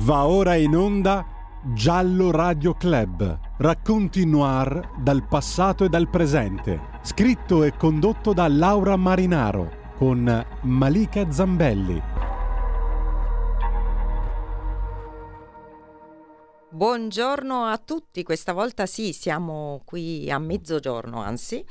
Va ora in onda Giallo Radio Club. Racconti noir dal passato e dal presente. Scritto e condotto da Laura Marinaro con Malika Zambelli. Buongiorno a tutti, questa volta sì, siamo qui a mezzogiorno, anzi,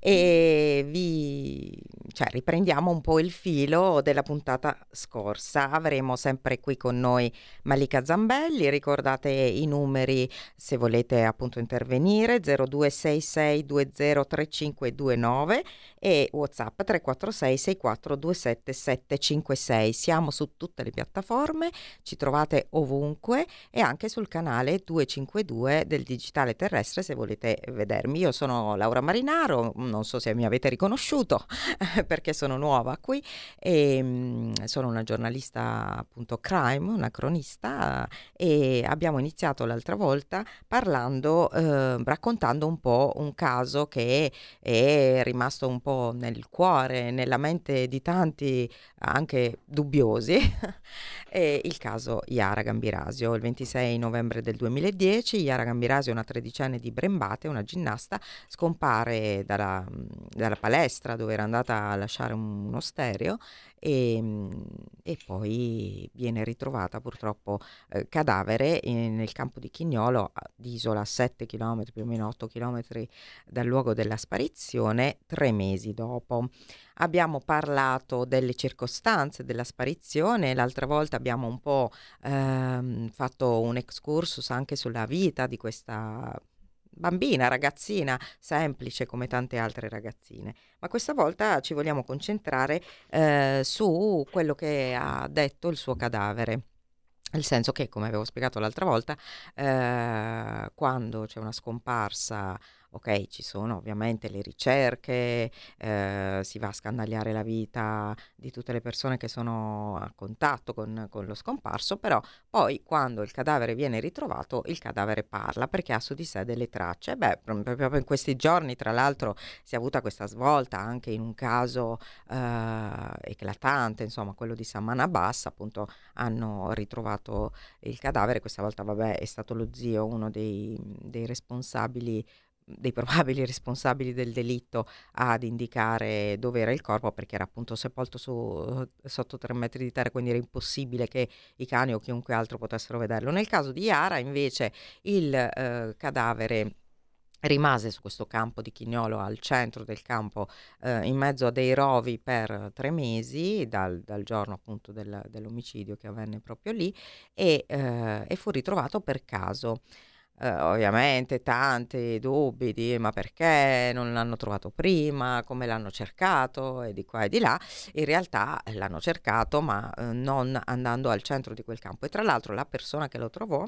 e vi cioè, riprendiamo un po' il filo della puntata scorsa. Avremo sempre qui con noi Malika Zambelli, ricordate i numeri se volete appunto intervenire 0266203529 e WhatsApp 346 6427 756. Siamo su tutte le piattaforme, ci trovate ovunque e anche sul canale 252 del Digitale Terrestre se volete vedermi. Io sono Laura Marinaro, non so se mi avete riconosciuto perché sono nuova qui e mm, sono una giornalista appunto crime, una cronista e abbiamo iniziato l'altra volta parlando, eh, raccontando un po' un caso che è rimasto un po' nel cuore, nella mente di tanti anche dubbiosi, il caso Iara Gambirasio. Il 26 novembre del 2010 Iara Gambirasio, una tredicenne di Brembate, una ginnasta, scompare dalla, dalla palestra dove era andata a lasciare uno stereo e, e poi viene ritrovata purtroppo eh, cadavere in, nel campo di Chignolo di Isola a 7 km, più o meno 8 km dal luogo della sparizione, tre mesi dopo. Abbiamo parlato delle circostanze della sparizione, l'altra volta abbiamo un po' ehm, fatto un excursus anche sulla vita di questa bambina, ragazzina, semplice come tante altre ragazzine. Ma questa volta ci vogliamo concentrare eh, su quello che ha detto il suo cadavere. Nel senso che, come avevo spiegato l'altra volta, eh, quando c'è una scomparsa ok, ci sono ovviamente le ricerche, eh, si va a scandagliare la vita di tutte le persone che sono a contatto con, con, lo scomparso, però poi quando il cadavere viene ritrovato, il cadavere parla perché ha su di sé delle tracce. Beh, proprio in questi giorni, tra l'altro, si è avuta questa svolta anche in un caso eh, eclatante, insomma, quello di Samana Bassa, appunto, hanno ritrovato il cadavere, questa volta, vabbè, è stato lo zio, uno dei, dei responsabili dei probabili responsabili del delitto ad indicare dove era il corpo perché era appunto sepolto su, sotto tre metri di terra, quindi era impossibile che i cani o chiunque altro potessero vederlo. Nel caso di Yara invece il eh, cadavere rimase su questo campo di Chignolo al centro del campo eh, in mezzo a dei rovi per tre mesi dal, dal giorno appunto del, dell'omicidio che avvenne proprio lì e, eh, e fu ritrovato per caso eh, ovviamente tanti dubbi di ma perché non l'hanno trovato prima, come l'hanno cercato? e di qua e di là, in realtà l'hanno cercato ma eh, non andando al centro di quel campo. E tra l'altro la persona che lo trovò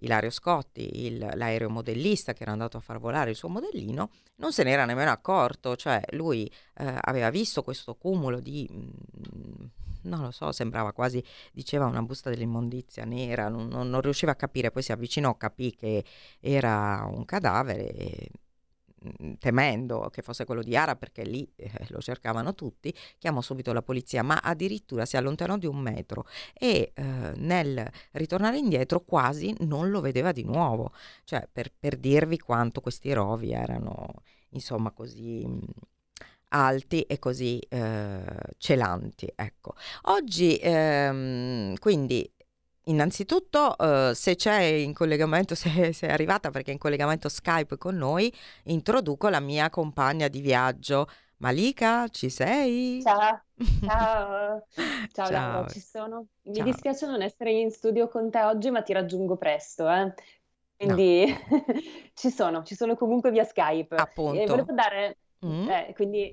Ilario Scotti, il, l'aeromodellista che era andato a far volare il suo modellino, non se n'era nemmeno accorto, cioè lui eh, aveva visto questo cumulo di mh, mm, non lo so, sembrava quasi, diceva una busta dell'immondizia nera, non, non, non riusciva a capire, poi si avvicinò, capì che era un cadavere. E, mm, temendo che fosse quello di Ara perché lì eh, lo cercavano tutti, chiamò subito la polizia, ma addirittura si allontanò di un metro e eh, nel ritornare indietro quasi non lo vedeva di nuovo, cioè per, per dirvi quanto questi rovi erano insomma così mm, alti e così eh, celanti. Ecco. Oggi ehm, quindi Innanzitutto, uh, se c'è in collegamento, se, se, è arrivata perché è in collegamento Skype con noi, introduco la mia compagna di viaggio. Malika, ci sei? Ciao, ciao, ciao, ciao. Laura, ci sono. Mi ciao. dispiace non essere in studio con te oggi, ma ti raggiungo presto, eh. Quindi no. ci sono, ci sono comunque via Skype. Appunto. E volevo dare Mm. Eh, quindi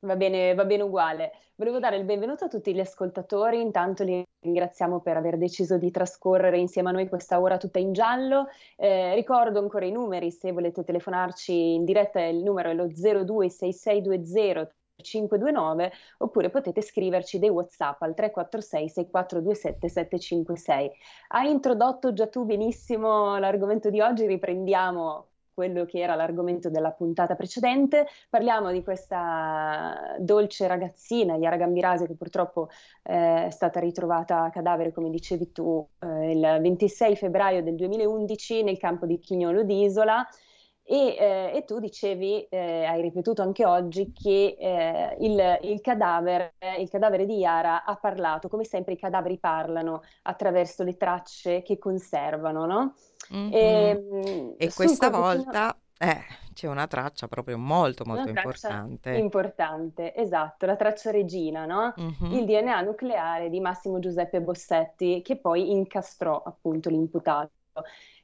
va bene, va bene uguale. Volevo dare il benvenuto a tutti gli ascoltatori, intanto li ringraziamo per aver deciso di trascorrere insieme a noi questa ora tutta in giallo. Eh, ricordo ancora i numeri, se volete telefonarci in diretta il numero è lo 026620 529 oppure potete scriverci dei whatsapp al 346 6427 756 hai introdotto già tu benissimo l'argomento di oggi riprendiamo quello che era l'argomento della puntata precedente. Parliamo di questa dolce ragazzina, Yara Gambirasi, che purtroppo eh, è stata ritrovata a cadavere, come dicevi tu, eh, il 26 febbraio del 2011 nel campo di Chignolo d'Isola. E, eh, e, tu dicevi, eh, hai ripetuto anche oggi, che eh, il, il, cadavere, il, cadavere, di Yara ha parlato, come sempre i cadaveri parlano attraverso le tracce che conservano, no? Mm-hmm. E, e questa volta eh, c'è una traccia proprio molto molto importante. Importante, esatto, la traccia regina, no? Mm-hmm. Il DNA nucleare di Massimo Giuseppe Bossetti che poi incastrò appunto l'imputato.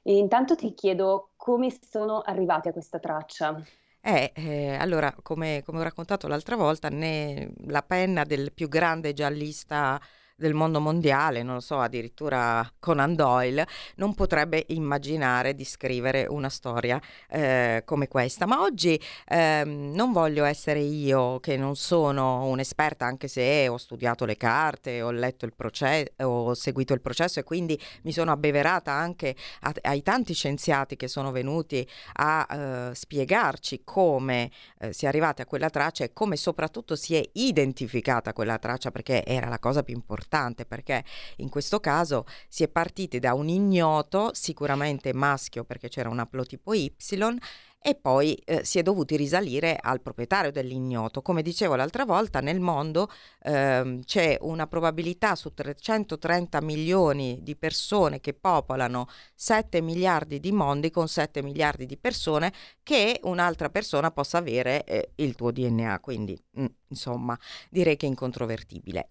E intanto ti chiedo come sono arrivati a questa traccia. Eh, eh, allora, come, come, ho raccontato l'altra volta, né la penna del più grande giallista del mondo mondiale, non lo so, addirittura Conan Doyle, non potrebbe immaginare di scrivere una storia eh, come questa. Ma oggi eh, non voglio essere io, che non sono un'esperta, anche se ho studiato le carte, ho letto il processo, ho seguito il processo e quindi mi sono abbeverata anche a, ai tanti scienziati che sono venuti a eh, spiegarci come eh, si è arrivati a quella traccia e come soprattutto si è identificata quella traccia, perché era la cosa più importante importante perché in questo caso si è partiti da un ignoto, sicuramente maschio perché c'era un aplotipo Y, e poi eh, si è dovuti risalire al proprietario dell'ignoto. Come dicevo l'altra volta, nel mondo eh, c'è una probabilità su 330 milioni di persone che popolano 7 miliardi di mondi con 7 miliardi di persone che un'altra persona possa avere eh, il tuo DNA. Quindi, mh, mm, insomma, direi che è incontrovertibile.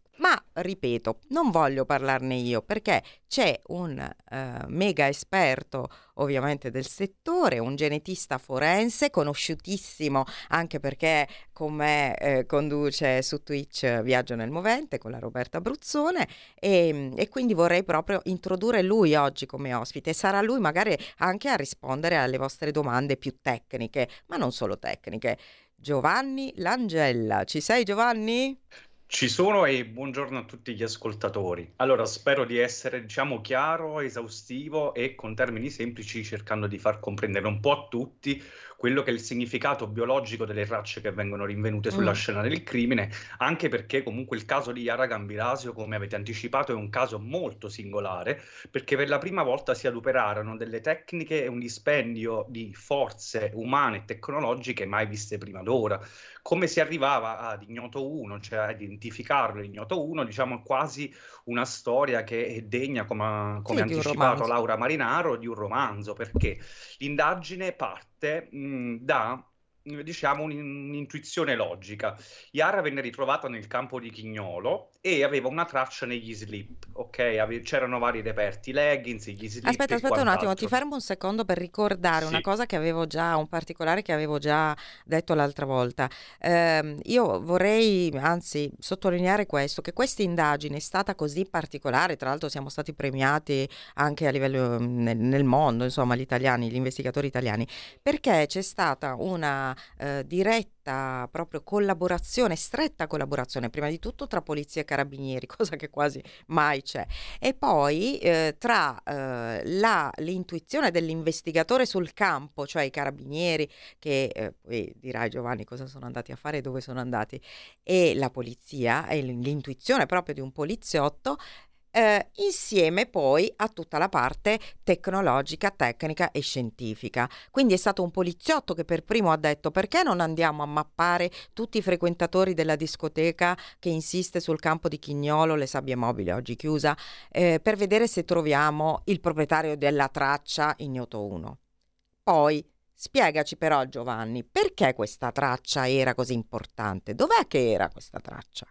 Ripeto, non voglio parlarne io perché c'è un uh, mega esperto ovviamente del settore, un genetista forense conosciutissimo anche perché con me eh, conduce su Twitch Viaggio nel Movente con la Roberta Bruzzone e, e quindi vorrei proprio introdurre lui oggi come ospite e sarà lui magari anche a rispondere alle vostre domande più tecniche, ma non solo tecniche. Giovanni Langella, ci sei Giovanni? Ci sono e buongiorno a tutti gli ascoltatori. Allora, spero di essere, diciamo, chiaro, esaustivo e con termini semplici, cercando di far comprendere un po' a tutti quello che è il significato biologico delle tracce che vengono rinvenute sulla mm. scena del crimine, anche perché comunque il caso di Yara Gambirasio, come avete anticipato, è un caso molto singolare, perché per la prima volta si adoperarono delle tecniche e un dispendio di forze umane e tecnologiche mai viste prima d'ora. Come si arrivava ad Ignoto 1, cioè a identificarlo Ignoto 1, diciamo quasi una storia che è degna, come, come sì, anticipato Laura Marinaro, di un romanzo, perché l'indagine parte mh, da diciamo un'intuizione logica. Yara venne ritrovata nel campo di Chignolo e aveva una traccia negli slip, ok? Ave- c'erano vari reperti, leggings, gli slip. Aspetta, aspetta un attimo, ti fermo un secondo per ricordare sì. una cosa che avevo già, un particolare che avevo già detto l'altra volta. Eh, io vorrei anzi sottolineare questo, che questa indagine è stata così particolare, tra l'altro siamo stati premiati anche a livello nel, nel mondo, insomma, gli italiani, gli investigatori italiani, perché c'è stata una eh, diretta proprio collaborazione, stretta collaborazione, prima di tutto tra polizia e carabinieri, cosa che quasi mai c'è, e poi eh, tra eh, la, l'intuizione dell'investigatore sul campo, cioè i carabinieri, che eh, poi dirai Giovanni cosa sono andati a fare e dove sono andati, e la polizia, e l'intuizione proprio di un poliziotto, eh, insieme poi a tutta la parte tecnologica, tecnica e scientifica. Quindi è stato un poliziotto che per primo ha detto perché non andiamo a mappare tutti i frequentatori della discoteca che insiste sul campo di Chignolo, le sabbie mobili oggi chiusa, eh, per vedere se troviamo il proprietario della traccia ignoto 1. Poi Spiegaci però Giovanni, perché questa traccia era così importante? Dov'è che era questa traccia?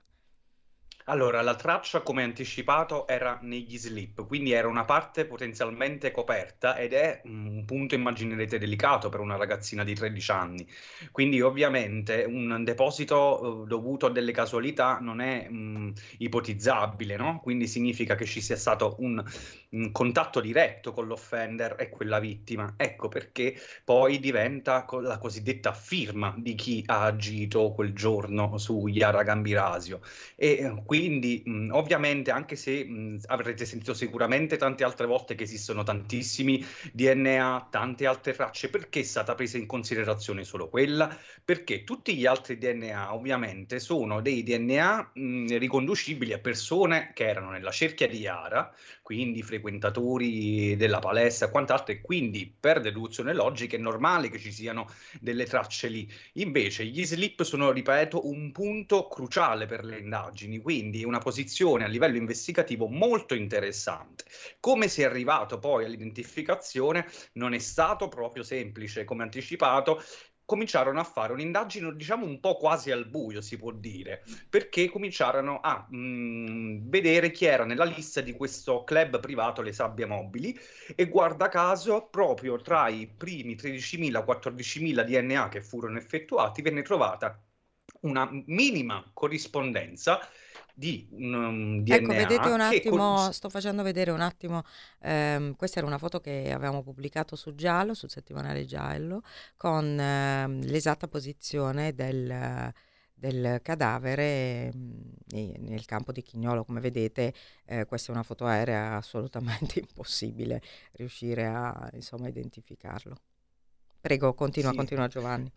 Allora, la traccia, come anticipato, era negli slip, quindi era una parte potenzialmente coperta ed è un punto, immaginerete, delicato per una ragazzina di 13 anni. Quindi, ovviamente, un deposito uh, dovuto a delle casualità non è um, ipotizzabile, no? Quindi significa che ci sia stato un, un, contatto diretto con l'offender e quella vittima. Ecco perché poi diventa la cosiddetta firma di chi ha agito quel giorno su Yara Gambirasio. E uh, quindi mh, ovviamente anche se mh, avrete sentito sicuramente tante altre volte che esistono tantissimi DNA, tante altre tracce, perché è stata presa in considerazione solo quella? Perché tutti gli altri DNA ovviamente sono dei DNA mh, riconducibili a persone che erano nella cerchia di Yara, quindi frequentatori della palestra e quant'altro, e quindi per deduzione logica è normale che ci siano delle tracce lì. Invece gli slip sono, ripeto, un punto cruciale per le indagini, quindi una posizione a livello investigativo molto interessante. Come si è arrivato poi all'identificazione non è stato proprio semplice, come anticipato, cominciarono a fare un'indagine, diciamo un po' quasi al buio, si può dire, perché cominciarono a mh, mm, vedere chi era nella lista di questo club privato Le Sabbie Mobili e guarda caso, proprio tra i primi 13.000-14.000 DNA che furono effettuati, venne trovata una minima corrispondenza di un um, DNA. Ecco, vedete un attimo, con... sto facendo vedere un attimo, ehm, questa era una foto che avevamo pubblicato su Giallo, sul settimanale Giallo, con ehm, l'esatta posizione del, del cadavere mh, nel campo di Chignolo. Come vedete, eh, questa è una foto aerea assolutamente impossibile riuscire a insomma, identificarlo. Prego, continua, sì. continua Giovanni.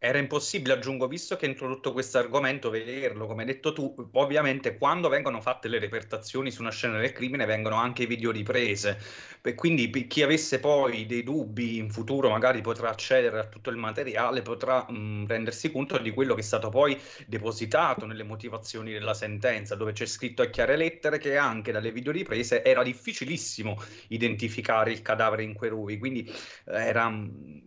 Era impossibile, aggiungo, visto che hai introdotto questo argomento, vederlo, come hai detto tu, ovviamente quando vengono fatte le repertazioni su una scena del crimine vengono anche video riprese, e quindi chi avesse poi dei dubbi in futuro magari potrà accedere a tutto il materiale, potrà mh, rendersi conto di quello che è stato poi depositato nelle motivazioni della sentenza, dove c'è scritto a chiare lettere che anche dalle video riprese era difficilissimo identificare il cadavere in quei ruvi, quindi era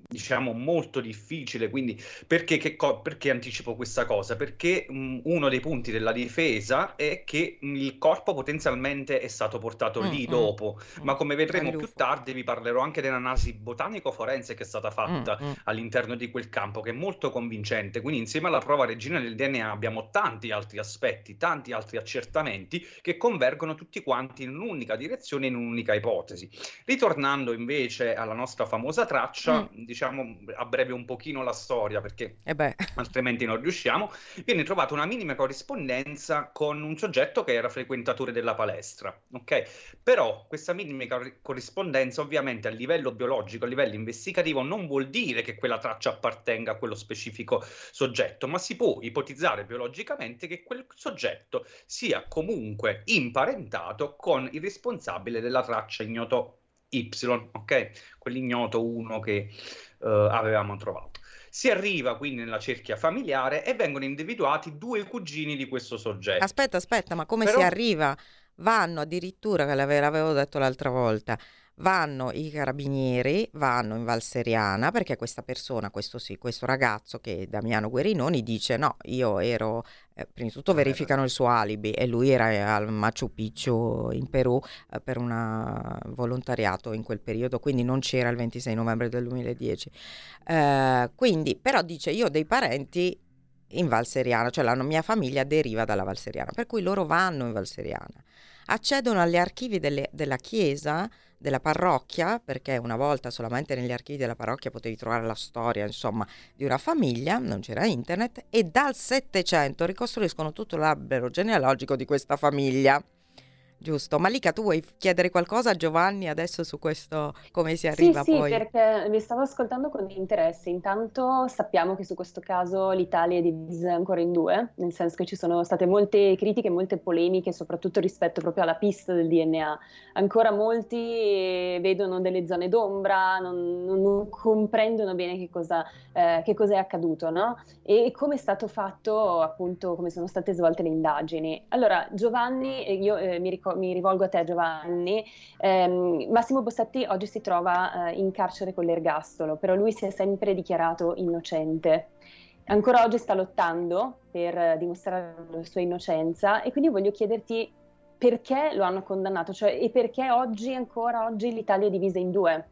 diciamo molto difficile, quindi perché, co- perché, anticipo questa cosa? Perché mh, uno dei punti della difesa è che il corpo potenzialmente è stato portato mm, lì mm, dopo, mm, ma come vedremo più tardi vi parlerò anche dell'analisi botanico-forense che è stata fatta mm, mm, all'interno di quel campo, che è molto convincente. Quindi insieme alla prova regina del DNA abbiamo tanti altri aspetti, tanti altri accertamenti che convergono tutti quanti in un'unica direzione, in un'unica ipotesi. Ritornando invece alla nostra famosa traccia, mm. diciamo a breve un pochino la storia, perché eh altrimenti non riusciamo, viene trovata una minima corrispondenza con un soggetto che era frequentatore della palestra. Ok? Però questa minima corrispondenza ovviamente a livello biologico, a livello investigativo, non vuol dire che quella traccia appartenga a quello specifico soggetto, ma si può ipotizzare biologicamente che quel soggetto sia comunque imparentato con il responsabile della traccia ignoto Y, ok? Quell'ignoto 1 che uh, avevamo trovato. Si arriva quindi nella cerchia familiare e vengono individuati due cugini di questo soggetto. Aspetta, aspetta, ma come Però... si arriva? Vanno addirittura, che l'avevo detto l'altra volta, vanno i carabinieri, vanno in Val Seriana perché questa persona, questo sì, questo ragazzo che Damiano Guerinoni dice no, io ero, eh, prima di tutto verificano il suo alibi e lui era al Machu Picchu in Perù eh, per un volontariato in quel periodo, quindi non c'era il 26 novembre del 2010. Eh, quindi però dice io ho dei parenti in Val Seriana, cioè la mia famiglia deriva dalla Val Seriana, per cui loro vanno in Val Seriana, accedono agli archivi delle, della chiesa della parrocchia, perché una volta solamente negli archivi della parrocchia potevi trovare la storia, insomma, di una famiglia, non c'era internet, e dal Settecento ricostruiscono tutto l'albero genealogico di questa famiglia. Giusto, Malika, tu vuoi chiedere qualcosa a Giovanni adesso su questo, come si arriva sì, poi? Sì, perché vi stavo ascoltando con interesse. Intanto sappiamo che su questo caso l'Italia è divisa ancora in due, nel senso che ci sono state molte critiche, molte polemiche, soprattutto rispetto proprio alla pista del DNA. Ancora molti vedono delle zone d'ombra, non, non, comprendono bene che cosa, eh, che cosa, è accaduto, no? E come è stato fatto, appunto, come sono state svolte le indagini. Allora, Giovanni, io eh, mi ricordo mi rivolgo a te Giovanni, ehm, Massimo Bossetti oggi si trova eh, in carcere con l'ergastolo, però lui si è sempre dichiarato innocente. Ancora oggi sta lottando per eh, dimostrare la sua innocenza e quindi voglio chiederti perché lo hanno condannato, cioè e perché oggi, ancora oggi, l'Italia è divisa in due?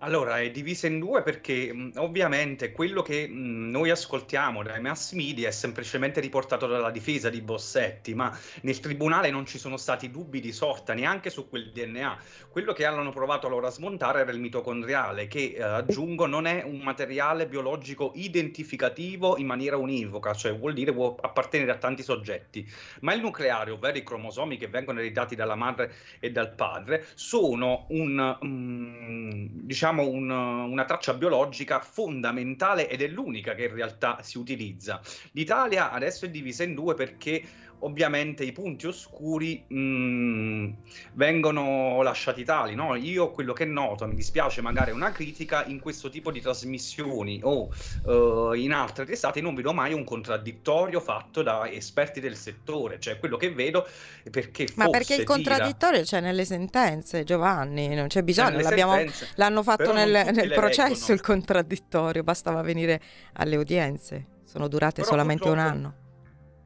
Allora, è divisa in due perché mh, ovviamente quello che mh, noi ascoltiamo dai mass media è semplicemente riportato dalla difesa di Bossetti, ma nel tribunale non ci sono stati dubbi di sorta neanche su quel DNA. Quello che hanno provato loro a smontare era il mitocondriale, che eh, aggiungo non è un materiale biologico identificativo in maniera univoca, cioè vuol dire può appartenere a tanti soggetti, ma il nucleare, ovvero i cromosomi che vengono ereditati dalla madre e dal padre, sono un, um, diciamo, diciamo un, una traccia biologica fondamentale ed è l'unica che in realtà si utilizza. L'Italia adesso è divisa in due perché ovviamente i punti oscuri mh, mm, vengono lasciati tali. No? Io quello che noto, mi dispiace magari una critica, in questo tipo di trasmissioni o uh, in altre testate non vedo mai un contraddittorio fatto da esperti del settore, cioè quello che vedo è perché... Ma perché il contraddittorio c'è nelle sentenze, Giovanni, non c'è bisogno, sentenze, l'hanno fatto nel, nel processo leggono. il contraddittorio, bastava venire alle udienze, sono durate Però solamente un anno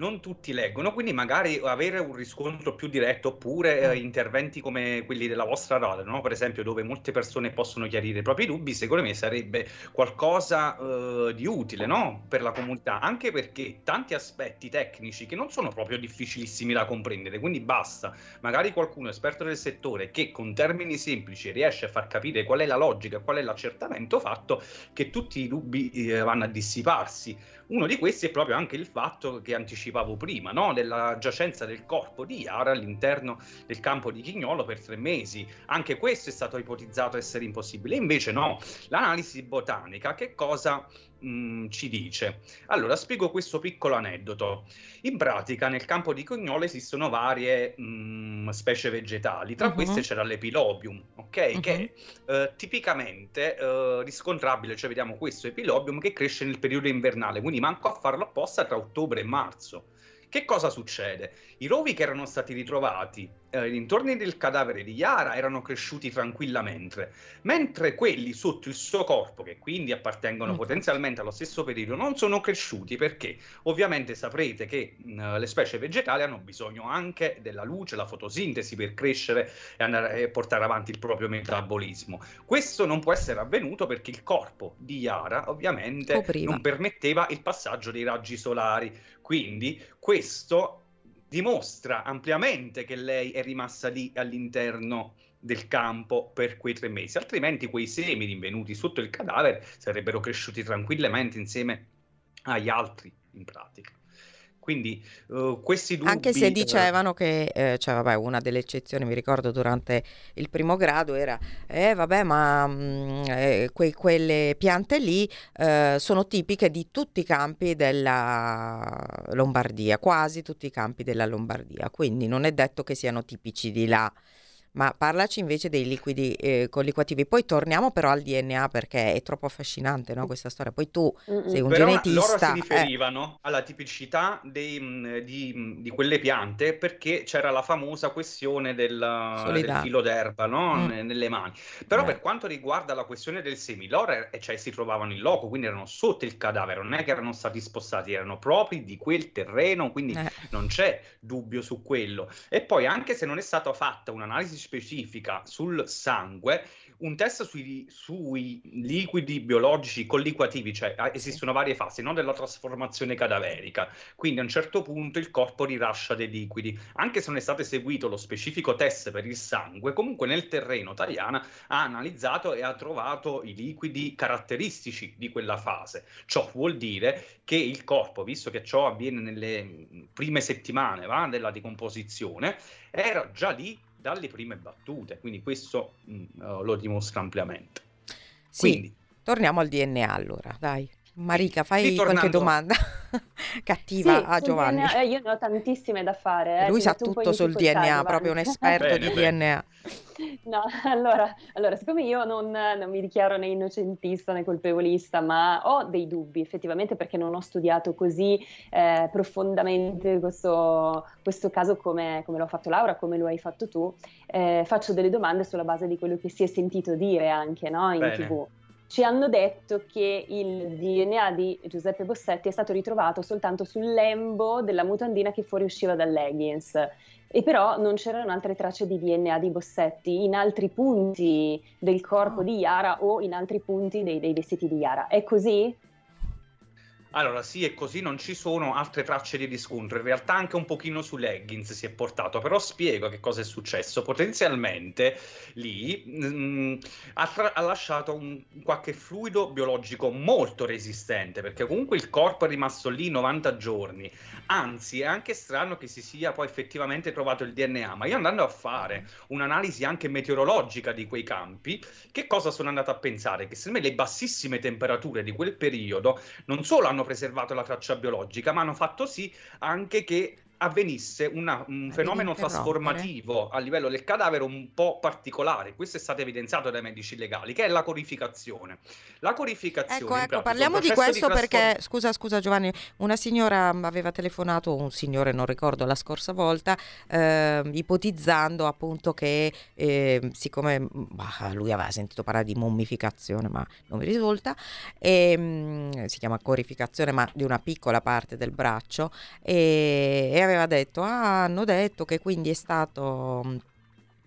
non tutti leggono, quindi magari avere un riscontro più diretto oppure eh, mm. interventi come quelli della vostra radio, no? per esempio, dove molte persone possono chiarire i propri dubbi, secondo me sarebbe qualcosa eh, di utile no? per la comunità, anche perché tanti aspetti tecnici che non sono proprio difficilissimi da comprendere, quindi basta magari qualcuno esperto del settore che con termini semplici riesce a far capire qual è la logica, qual è l'accertamento fatto, che tutti i dubbi eh, vanno a dissiparsi. Uno di questi è proprio anche il fatto che anticipavo prima, no? della giacenza del corpo di Yara all'interno del campo di Chignolo per tre mesi. Anche questo è stato ipotizzato essere impossibile. Invece no, l'analisi botanica che cosa mh, mm, ci dice? Allora, spiego questo piccolo aneddoto. In pratica, nel campo di Cognolo esistono varie mh, mm, specie vegetali, tra uh-huh. queste c'era l'epilobium, ok? Uh-huh. Che eh, tipicamente eh, riscontrabile, cioè vediamo questo epilobium che cresce nel periodo invernale, quindi manco a farlo apposta tra ottobre e marzo. Che cosa succede? I rovi che erano stati ritrovati eh, intorno del cadavere di Yara erano cresciuti tranquillamente, mentre quelli sotto il suo corpo, che quindi appartengono mm. potenzialmente allo stesso periodo, non sono cresciuti perché ovviamente saprete che mh, mm, le specie vegetali hanno bisogno anche della luce, la fotosintesi per crescere e, andare, e portare avanti il proprio metabolismo. Questo non può essere avvenuto perché il corpo di Yara ovviamente Copriva. non permetteva il passaggio dei raggi solari, quindi questo dimostra ampiamente che lei è rimasta lì all'interno del campo per quei tre mesi, altrimenti quei semi rinvenuti sotto il cadavere sarebbero cresciuti tranquillamente insieme agli altri in pratica. Quindi uh, questi dubbi... Anche se dicevano che, eh, cioè vabbè, una delle eccezioni, mi ricordo durante il primo grado, era, eh vabbè, ma mh, mm, eh, que- quelle piante lì eh, sono tipiche di tutti i campi della Lombardia, quasi tutti i campi della Lombardia, quindi non è detto che siano tipici di là. Ma parlaci invece dei liquidi eh, colliquativi. Poi torniamo però al DNA perché è troppo affascinante no, questa storia. Poi tu Mm-mm. sei un però genetista. Loro si eh. riferivano eh. alla tipicità dei, mm, di, di, quelle piante perché c'era la famosa questione del, del filo d'erba no? mm. nelle mani. Però eh. per quanto riguarda la questione del semi, loro cioè, si trovavano in loco, quindi erano sotto il cadavere, non è che erano stati spostati, erano propri di quel terreno, quindi eh. non c'è dubbio su quello. E poi anche se non è stata fatta un'analisi specifica sul sangue, un test sui, sui liquidi biologici colliquativi, cioè ah, esistono varie fasi no? della trasformazione cadaverica, quindi a un certo punto il corpo rilascia dei liquidi. Anche se non è stato eseguito lo specifico test per il sangue, comunque nel terreno italiano ha analizzato e ha trovato i liquidi caratteristici di quella fase. Ciò vuol dire che il corpo, visto che ciò avviene nelle prime settimane va, della decomposizione, era già lì dalle prime battute, quindi questo mh, mm, uh, lo dimostra ampiamente. Sì, quindi, torniamo al DNA allora, dai. Marica, fai qualche domanda cattiva sì, a Giovanni. DNA, eh, io ne ho tantissime da fare. Eh. Lui sa tutto sul DNA, proprio un esperto bene, di bene. DNA. No, allora, allora, siccome io non, non, mi dichiaro né innocentista né colpevolista, ma ho dei dubbi effettivamente perché non ho studiato così eh, profondamente questo, questo caso come, come l'ho fatto Laura, come lo hai fatto tu, eh, faccio delle domande sulla base di quello che si è sentito dire anche no, in Bene. tv. Ci hanno detto che il DNA di Giuseppe Bossetti è stato ritrovato soltanto sul lembo della mutandina che fuoriusciva dal leggings. E però non c'erano altre tracce di DNA di Bossetti in altri punti del corpo oh. di Yara o in altri punti dei, dei vestiti di Yara. È così? Allora, sì, è così, non ci sono altre tracce di riscontro. In realtà anche un pochino su leggings si è portato, però spiego che cosa è successo. Potenzialmente lì mh, mm, ha, tra- ha, lasciato un, qualche fluido biologico molto resistente, perché comunque il corpo è rimasto lì 90 giorni. Anzi, è anche strano che si sia poi effettivamente trovato il DNA, ma io andando a fare un'analisi anche meteorologica di quei campi, che cosa sono andato a pensare? Che secondo me le bassissime temperature di quel periodo non solo hanno preservato la traccia biologica, ma hanno fatto sì anche che avvenisse una, un fenomeno trasformativo a livello del cadavere un po' particolare. Questo è stato evidenziato dai medici legali, che è la corificazione. La corificazione. Ecco, ecco, parliamo di questo di trasform... perché, scusa, scusa Giovanni, una signora aveva telefonato, un signore non ricordo la scorsa volta, eh, ipotizzando appunto che eh, siccome bah, lui aveva sentito parlare di mummificazione, ma non mi risulta, e, mh, mm, si chiama corificazione, ma di una piccola parte del braccio, e, e aveva aveva detto, ah, hanno detto che quindi è stato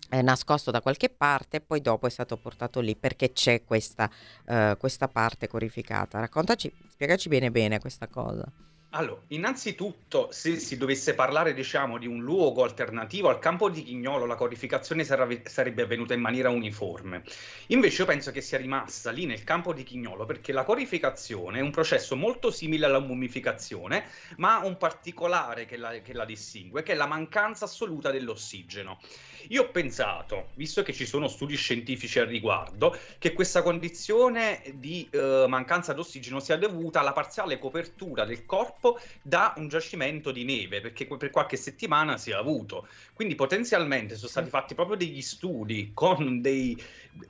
è nascosto da qualche parte e poi dopo è stato portato lì perché c'è questa, uh, questa parte corificata. Raccontaci, spiegaci bene bene questa cosa. Allora, innanzitutto, se si dovesse parlare, diciamo, di un luogo alternativo al campo di Chignolo, la codificazione sarebbe avvenuta in maniera uniforme. Invece io penso che sia rimasta lì nel campo di Chignolo perché la codificazione è un processo molto simile alla mummificazione, ma ha un particolare che la, che la distingue, che è la mancanza assoluta dell'ossigeno. Io ho pensato, visto che ci sono studi scientifici al riguardo, che questa condizione di eh, mancanza d'ossigeno sia dovuta alla parziale copertura del corpo da un giacimento di neve, perché per qualche settimana si è avuto. Quindi potenzialmente sono stati fatti proprio degli studi con dei,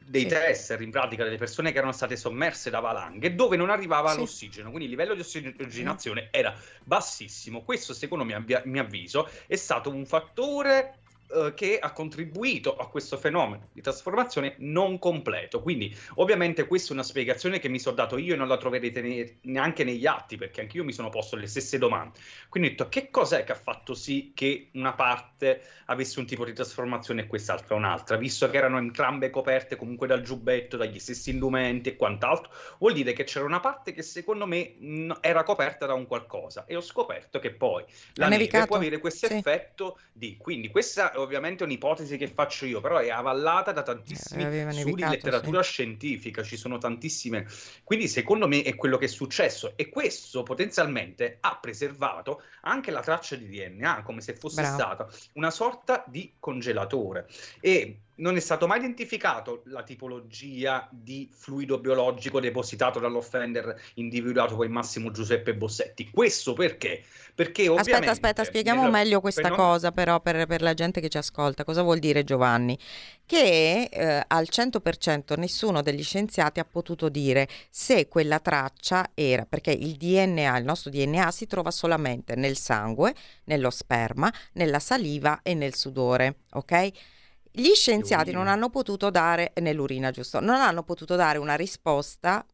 dei sì. test, in pratica delle persone che erano state sommerse da valanghe, dove non arrivava sì. l'ossigeno, quindi il livello di ossigenazione mm. era bassissimo. Questo, secondo me, mio avviso, è stato un fattore eh, che ha contribuito a questo fenomeno di trasformazione non completo. Quindi, ovviamente, questa è una spiegazione che mi sono dato io e non la troverete ne- neanche negli atti, perché anche io mi sono posto le stesse domande. Quindi ho detto: che cos'è che ha fatto sì che una parte avesse un tipo di trasformazione e quest'altra un'altra, visto che erano entrambe coperte comunque dal giubbetto, dagli stessi indumenti e quant'altro? Vuol dire che c'era una parte che secondo me mh, era coperta da un qualcosa e ho scoperto che poi la neve può avere questo sì. effetto di quindi questa ovviamente è un'ipotesi che faccio io, però è avallata da tantissimi eh, studi di letteratura sì. scientifica, ci sono tantissime. Quindi secondo me è quello che è successo e questo potenzialmente ha preservato anche la traccia di DNA, come se fosse Bravo. stata una sorta di congelatore. E non è stato mai identificato la tipologia di fluido biologico depositato dall'offender individuato come Massimo Giuseppe Bossetti. Questo perché? Perché. Aspetta, aspetta, spieghiamo nella... meglio questa per cosa però per, per, la gente che ci ascolta. Cosa vuol dire Giovanni? Che eh, al 100% nessuno degli scienziati ha potuto dire se quella traccia era, perché il DNA, il nostro DNA si trova solamente nel sangue, nello sperma, nella saliva e nel sudore, ok? Gli scienziati non hanno potuto dare, nell'urina giusto, non hanno potuto dare una risposta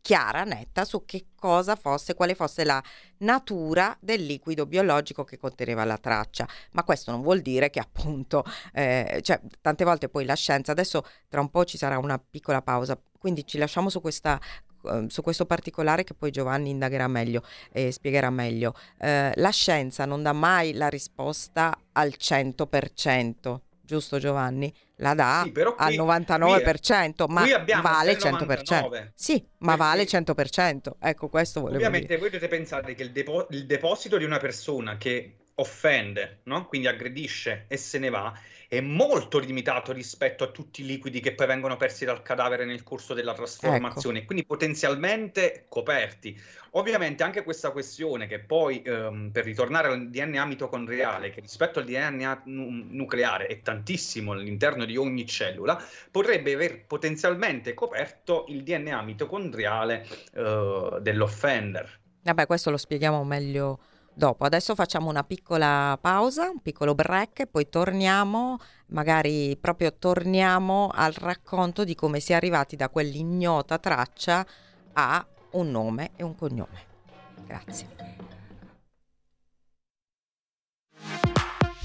chiara, netta su che cosa fosse, quale fosse la natura del liquido biologico che conteneva la traccia. Ma questo non vuol dire che appunto, eh, cioè tante volte poi la scienza, adesso tra un po' ci sarà una piccola pausa, quindi ci lasciamo su questa ehm, su questo particolare che poi Giovanni indagherà meglio e spiegherà meglio. Eh, la scienza non dà mai la risposta al 100% giusto Giovanni? La dà sì, qui, al 99%, qui, ma qui vale 100%. Sì, ma vale 100%. Ecco, questo volevo Ovviamente dire. voi dovete pensare che il, depo- il deposito di una persona che offende, no? quindi aggredisce e se ne va, è molto limitato rispetto a tutti i liquidi che poi vengono persi dal cadavere nel corso della trasformazione, ecco. quindi potenzialmente coperti. Ovviamente anche questa questione che poi, ehm, per ritornare al DNA mitocondriale, che rispetto al DNA nu- nucleare è tantissimo all'interno di ogni cellula, potrebbe aver potenzialmente coperto il DNA mitocondriale eh, dell'offender. Vabbè, questo lo spieghiamo meglio dopo. Adesso facciamo una piccola pausa, un piccolo break poi torniamo, magari proprio torniamo al racconto di come si è arrivati da quell'ignota traccia a un nome e un cognome. Grazie.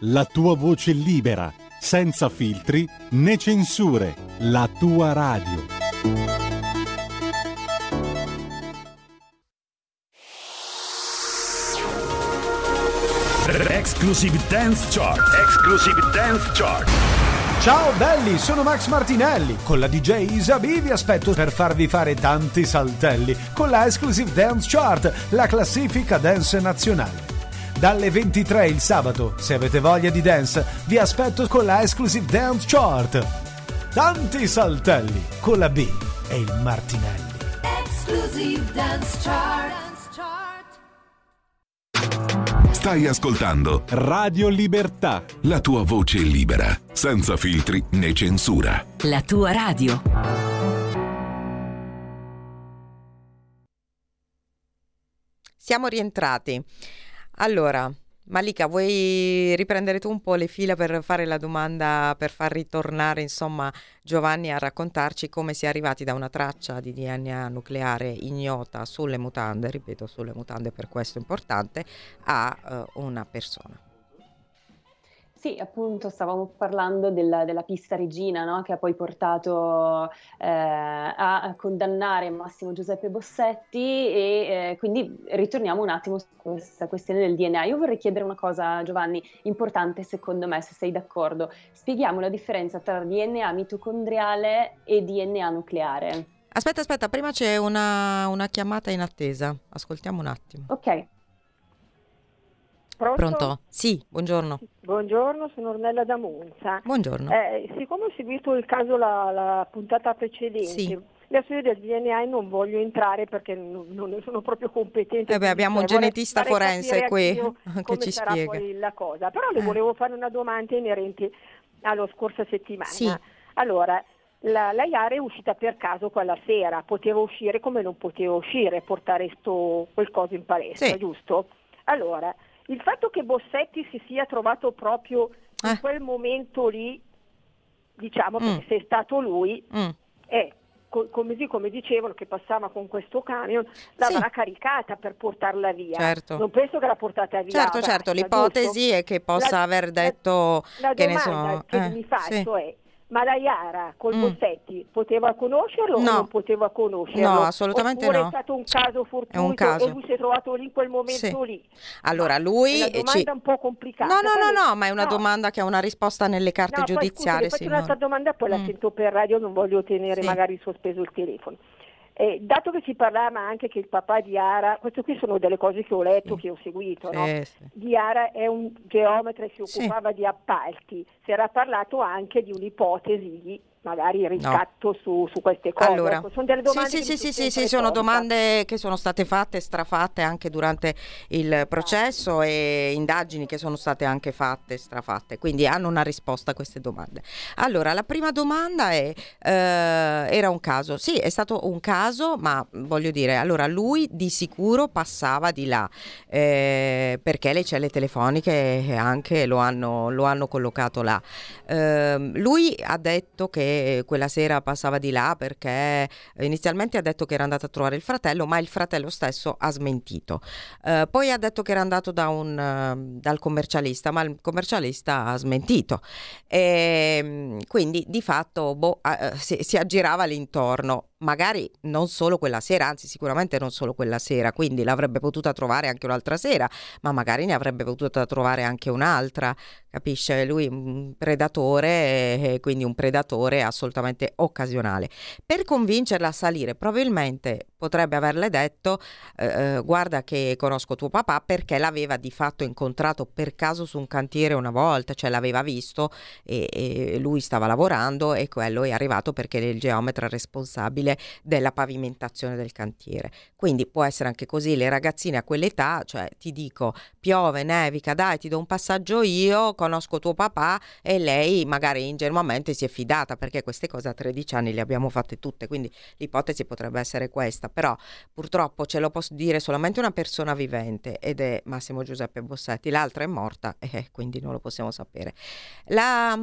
la tua voce libera, senza filtri né censure, la tua radio. Exclusive Dance Chart. Exclusive Dance Chart. Ciao belli, sono Max Martinelli. Con la DJ Isabi vi aspetto per farvi fare tanti saltelli con la Exclusive Dance Chart, la classifica dance nazionale dalle 23 il sabato. Se avete voglia di dance, vi aspetto con la Exclusive Dance Chart. Tanti saltelli con la B e il Martinelli. Exclusive Dance Chart. Stai ascoltando Radio Libertà. La tua voce libera, senza filtri né censura. La tua radio. Siamo rientrati. Allora, Malika, vuoi riprendere tu un po' le fila per fare la domanda, per far ritornare insomma Giovanni a raccontarci come si è arrivati da una traccia di DNA nucleare ignota sulle mutande, ripeto sulle mutande per questo importante, a uh, una persona. Sì, appunto stavamo parlando della, della pista regina no? che ha poi portato eh, a condannare Massimo Giuseppe Bossetti e eh, quindi ritorniamo un attimo su questa questione del DNA. Io vorrei chiedere una cosa Giovanni, importante secondo me, se sei d'accordo. Spieghiamo la differenza tra DNA mitocondriale e DNA nucleare. Aspetta, aspetta, prima c'è una, una chiamata in attesa. Ascoltiamo un attimo. Ok. Pronto? Pronto? Sì, buongiorno. Buongiorno, sono Ornella da Monza. Buongiorno. Eh, siccome ho seguito il caso la, la puntata precedente, Sì. la storia del DNA non voglio entrare perché non, ne sono proprio competente. Eh beh, abbiamo un genetista forense qui che ci spiega. poi la cosa. Però le Eh. volevo fare una domanda inerente alla scorsa settimana. Sì. Allora, la, la Iara è uscita per caso quella sera, poteva uscire come non poteva uscire, portare sto, quel coso in palestra, Sì. giusto? Allora, il fatto che Bossetti si sia trovato proprio in Eh. quel momento lì, diciamo, Mm. perché se è stato lui, Mm. è co- come, come dicevano che passava con questo camion, l'avrà caricata per portarla via. Certo. Non penso che l'ha portata via. Certo, certo, l'ipotesi giusto? è che possa La- aver la- detto La che ne domanda so. che eh, mi faccio sì. è, ma la Iara col Mm. Bossetti poteva conoscerlo No. o non poteva conoscerlo? No, assolutamente Oppure no. è stato un caso fortuito un caso. e lui si è trovato lì in quel momento Sì. lì? Allora, È lui una ci- domanda un po' complicata. No, no, Poi- no, no, ma è una domanda che ha una risposta nelle carte No, poi, giudiziarie, le faccio signora. un'altra domanda, poi Mm. la sento per radio, non voglio tenere Sì. magari sospeso il telefono. Eh, dato che si parlava anche che il papà di Ara, queste qui sono delle cose che ho letto, Sì. che ho seguito, no? Sì. di Ara è un geometra e si occupava di appalti, si era parlato anche di un'ipotesi di magari riscatto su, su queste cose. Allora, Ecco, sono delle domande sì, sì, sì, sono sì, sì, sono domande che sono state fatte, strafatte anche durante il processo e indagini che sono state anche fatte, strafatte, quindi hanno una risposta a queste domande. Allora, la prima domanda è, eh, era un caso, sì, è stato un caso, ma voglio dire, allora lui di sicuro passava di là, eh, perché le celle telefoniche anche lo hanno, lo hanno collocato là. Ehm, lui ha detto che quella sera passava di là perché inizialmente ha detto che era andato a trovare il fratello, ma il fratello stesso ha smentito. Eh, poi ha detto che era andato da un, eh, dal commercialista, ma il commercialista ha smentito. E, quindi di fatto boh, eh, si, si aggirava l'intorno. Magari non solo quella sera, anzi sicuramente non solo quella sera, quindi l'avrebbe potuta trovare anche un'altra sera, ma magari ne avrebbe potuta trovare anche un'altra, capisce? Lui è un predatore, e quindi un predatore assolutamente occasionale. Per convincerla a salire, probabilmente potrebbe averle detto eh, eh, guarda che conosco tuo papà perché l'aveva di fatto incontrato per caso su un cantiere una volta, cioè l'aveva visto e, e lui stava lavorando e quello è arrivato perché è il geometra responsabile della pavimentazione del cantiere. Quindi può essere anche così, le ragazzine a quell'età, cioè ti dico piove, nevica, dai ti do un passaggio io, conosco tuo papà e lei magari ingenuamente si è fidata perché queste cose a 13 anni le abbiamo fatte tutte, quindi l'ipotesi potrebbe essere questa però purtroppo ce lo può dire solamente una persona vivente ed è Massimo Giuseppe Bossetti, l'altra è morta e eh, quindi non lo possiamo sapere. La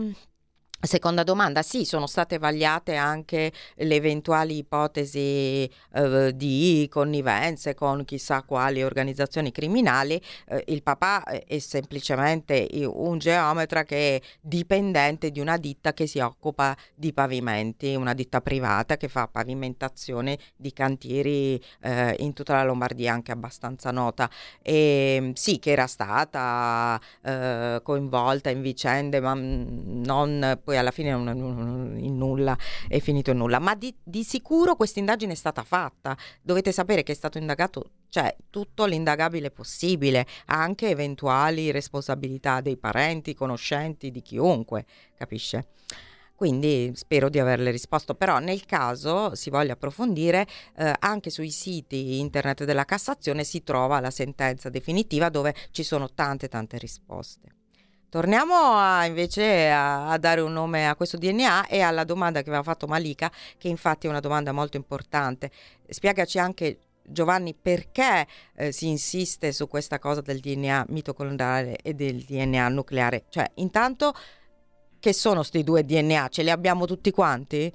Seconda domanda, sì, sono state vagliate anche le eventuali ipotesi eh, di connivenze con chissà quali organizzazioni criminali. Eh, il papà è semplicemente un geometra che è dipendente di una ditta che si occupa di pavimenti, una ditta privata che fa pavimentazione di cantieri eh, in tutta la Lombardia, anche abbastanza nota. E sì, che era stata eh, coinvolta in vicende, ma mm, non poi alla fine in nulla è finito in nulla, ma di, di sicuro questa indagine è stata fatta, dovete sapere che è stato indagato cioè tutto l'indagabile possibile, anche eventuali responsabilità dei parenti, conoscenti, di chiunque, capisce? Quindi spero di averle risposto, però nel caso si voglia approfondire, eh, anche sui siti internet della Cassazione si trova la sentenza definitiva dove ci sono tante tante risposte. Torniamo a, invece a, a, dare un nome a questo DNA e alla domanda che aveva fatto Malika, che infatti è una domanda molto importante. Spiegaci anche Giovanni perché eh, si insiste su questa cosa del DNA mitocondriale e del DNA nucleare. Cioè, intanto, che sono questi due DNA? Ce li abbiamo tutti quanti?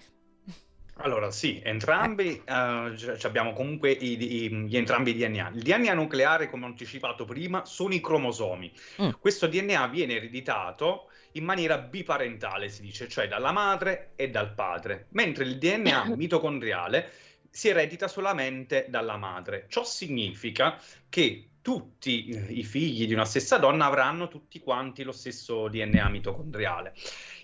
Allora, sì, entrambi eh, abbiamo comunque i, i, gli entrambi i DNA. Il DNA nucleare, come ho anticipato prima, sono i cromosomi. Mm. Questo DNA viene ereditato in maniera biparentale, si dice, cioè dalla madre e dal padre, mentre il DNA mitocondriale si eredita solamente dalla madre. Ciò significa che tutti i figli di una stessa donna avranno tutti quanti lo stesso DNA mitocondriale.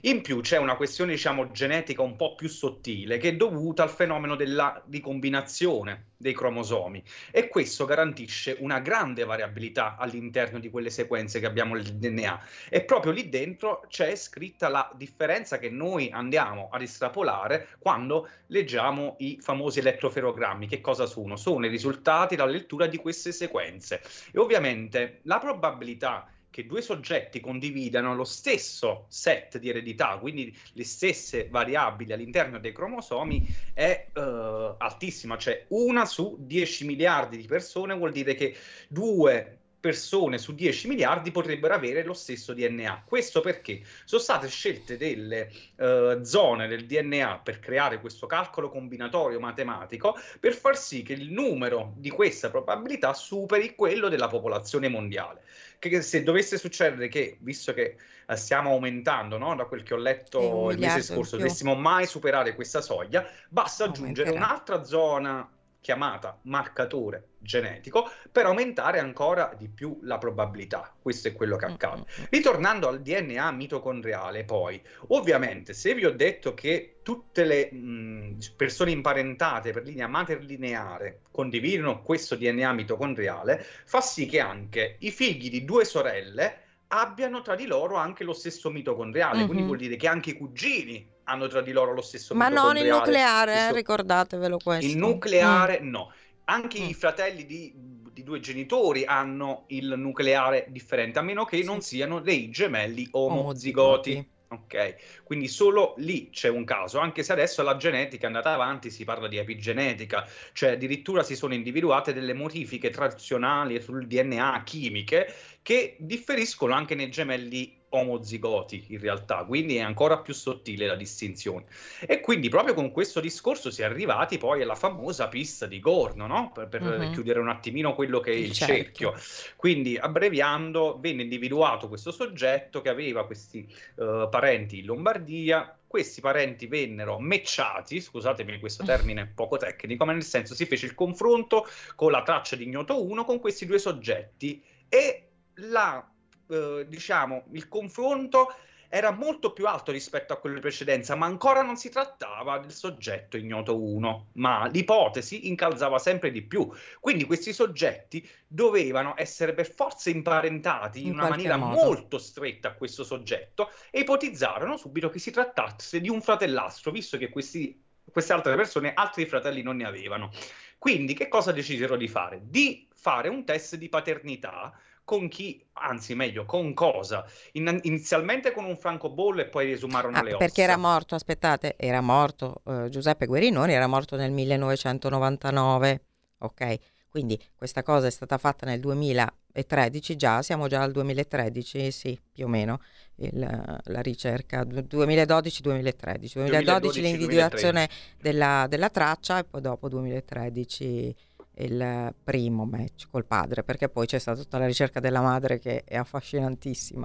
In più c'è una questione, diciamo, genetica un po' più sottile che è dovuta al fenomeno della ricombinazione dei cromosomi e questo garantisce una grande variabilità all'interno di quelle sequenze che abbiamo nel DNA e proprio lì dentro c'è scritta la differenza che noi andiamo ad estrapolare quando leggiamo i famosi elettroferogrammi. Che cosa sono? Sono i risultati dalla lettura di queste sequenze e ovviamente la probabilità che due soggetti condividano lo stesso set di eredità, quindi le stesse variabili all'interno dei cromosomi, è uh, altissima, cioè una su 10 miliardi di persone vuol dire che due persone su 10 miliardi potrebbero avere lo stesso DNA. Questo perché sono state scelte delle uh, zone del DNA per creare questo calcolo combinatorio matematico per far sì che il numero di questa probabilità superi quello della popolazione mondiale che se dovesse succedere che, visto che uh, stiamo aumentando, no? da quel che ho letto il mese scorso, dovessimo mai superare questa soglia, basta aggiungere un'altra zona chiamata marcatore genetico per aumentare ancora di più la probabilità. Questo è quello che accade. Ritornando al DNA mitocondriale, poi, ovviamente, se vi ho detto che tutte le mh, persone imparentate per linea materlineare condividono questo DNA mitocondriale, fa sì che anche i figli di due sorelle abbiano tra di loro anche lo stesso mitocondriale, mm-hmm. quindi vuol dire che anche i cugini hanno tra di loro lo stesso Ma non il nucleare, stesso... ricordatevelo questo. Il nucleare mm. no. Anche mm. i fratelli di, di, due genitori hanno il nucleare differente, a meno che sì. non siano dei gemelli omozigoti. omozigoti. Ok, quindi solo lì c'è un caso, anche se adesso la genetica è andata avanti, si parla di epigenetica, cioè addirittura si sono individuate delle modifiche tradizionali sul DNA chimiche che differiscono anche nei gemelli omozigoti in realtà, quindi è ancora più sottile la distinzione. E quindi proprio con questo discorso si è arrivati poi alla famosa pista di Gorno, no? per, per mm-hmm. chiudere un attimino quello che è il, il cerchio. cerchio. Quindi abbreviando venne individuato questo soggetto che aveva questi uh, parenti in Lombardia, questi parenti vennero matchati, scusatemi questo termine poco tecnico, ma nel senso si fece il confronto con la traccia di ignoto 1 con questi due soggetti e la eh, diciamo, il confronto era molto più alto rispetto a quello di precedenza, ma ancora non si trattava del soggetto ignoto 1, ma l'ipotesi incalzava sempre di più. Quindi questi soggetti dovevano essere per forza imparentati in, in una maniera modo. molto stretta a questo soggetto e ipotizzarono subito che si trattasse di un fratellastro, visto che questi, queste altre persone altri fratelli non ne avevano. Quindi che cosa decisero di fare? Di fare un test di paternità con chi, anzi meglio, con cosa? In, inizialmente con un francobollo e poi riesumarono ah, le ossa. Perché era morto, aspettate, era morto uh, Giuseppe Guerinoni, era morto nel 1999, ok? Quindi questa cosa è stata fatta nel 2013 già, siamo già al 2013, sì, più o meno, il, la ricerca 2012-2013. 2012, 2012 l'individuazione della, della, traccia e poi dopo 2013 il primo match col padre, perché poi c'è stata tutta la ricerca della madre che è affascinantissima.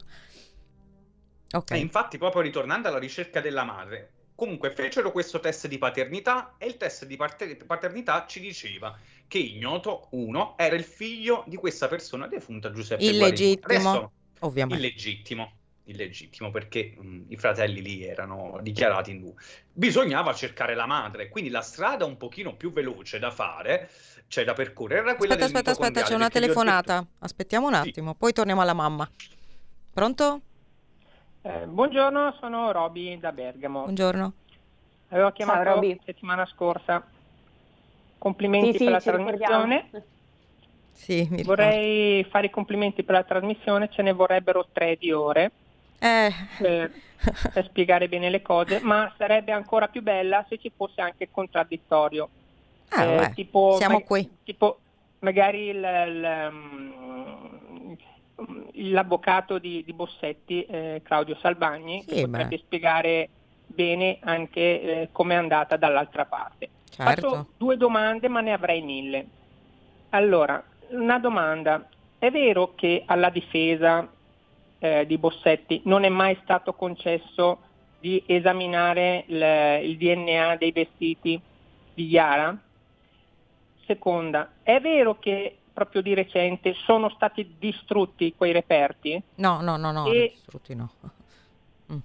Okay. E infatti, proprio ritornando alla ricerca della madre, comunque fecero questo test di paternità e il test di paternità ci diceva che Ignoto, uno, era il figlio di questa persona defunta Giuseppe Illegittimo, Adesso, ovviamente. Illegittimo illegittimo perché mh, i fratelli lì erano dichiarati in due. Bisognava cercare la madre, quindi la strada un pochino più veloce da fare, cioè da percorrere, era quella Aspetta, aspetta, aspetta, c'è una telefonata. Detto... Aspettiamo un attimo, sì. poi torniamo alla mamma. Pronto? Eh, buongiorno, sono Roby da Bergamo. Buongiorno. Avevo chiamato Ciao, settimana scorsa. Complimenti sì, per sì, la trasmissione. Sì, Vorrei fare i complimenti per la trasmissione, ce ne vorrebbero tre di ore eh. per, per, spiegare bene le cose, ma sarebbe ancora più bella se ci fosse anche il contraddittorio. Ah, eh, tipo, siamo ma- qui. Tipo, magari il, il, um, l'avvocato di, di Bossetti, eh, Claudio Salvagni, sì, potrebbe spiegare bene anche eh, come è andata dall'altra parte. Certo. Faccio due domande, ma ne avrei mille. Allora, una domanda. È vero che alla difesa eh, di Bossetti non è mai stato concesso di esaminare il, il DNA dei vestiti di Yara? Seconda, è vero che proprio di recente sono stati distrutti quei reperti? No, no, no, no, e distrutti no. Mm.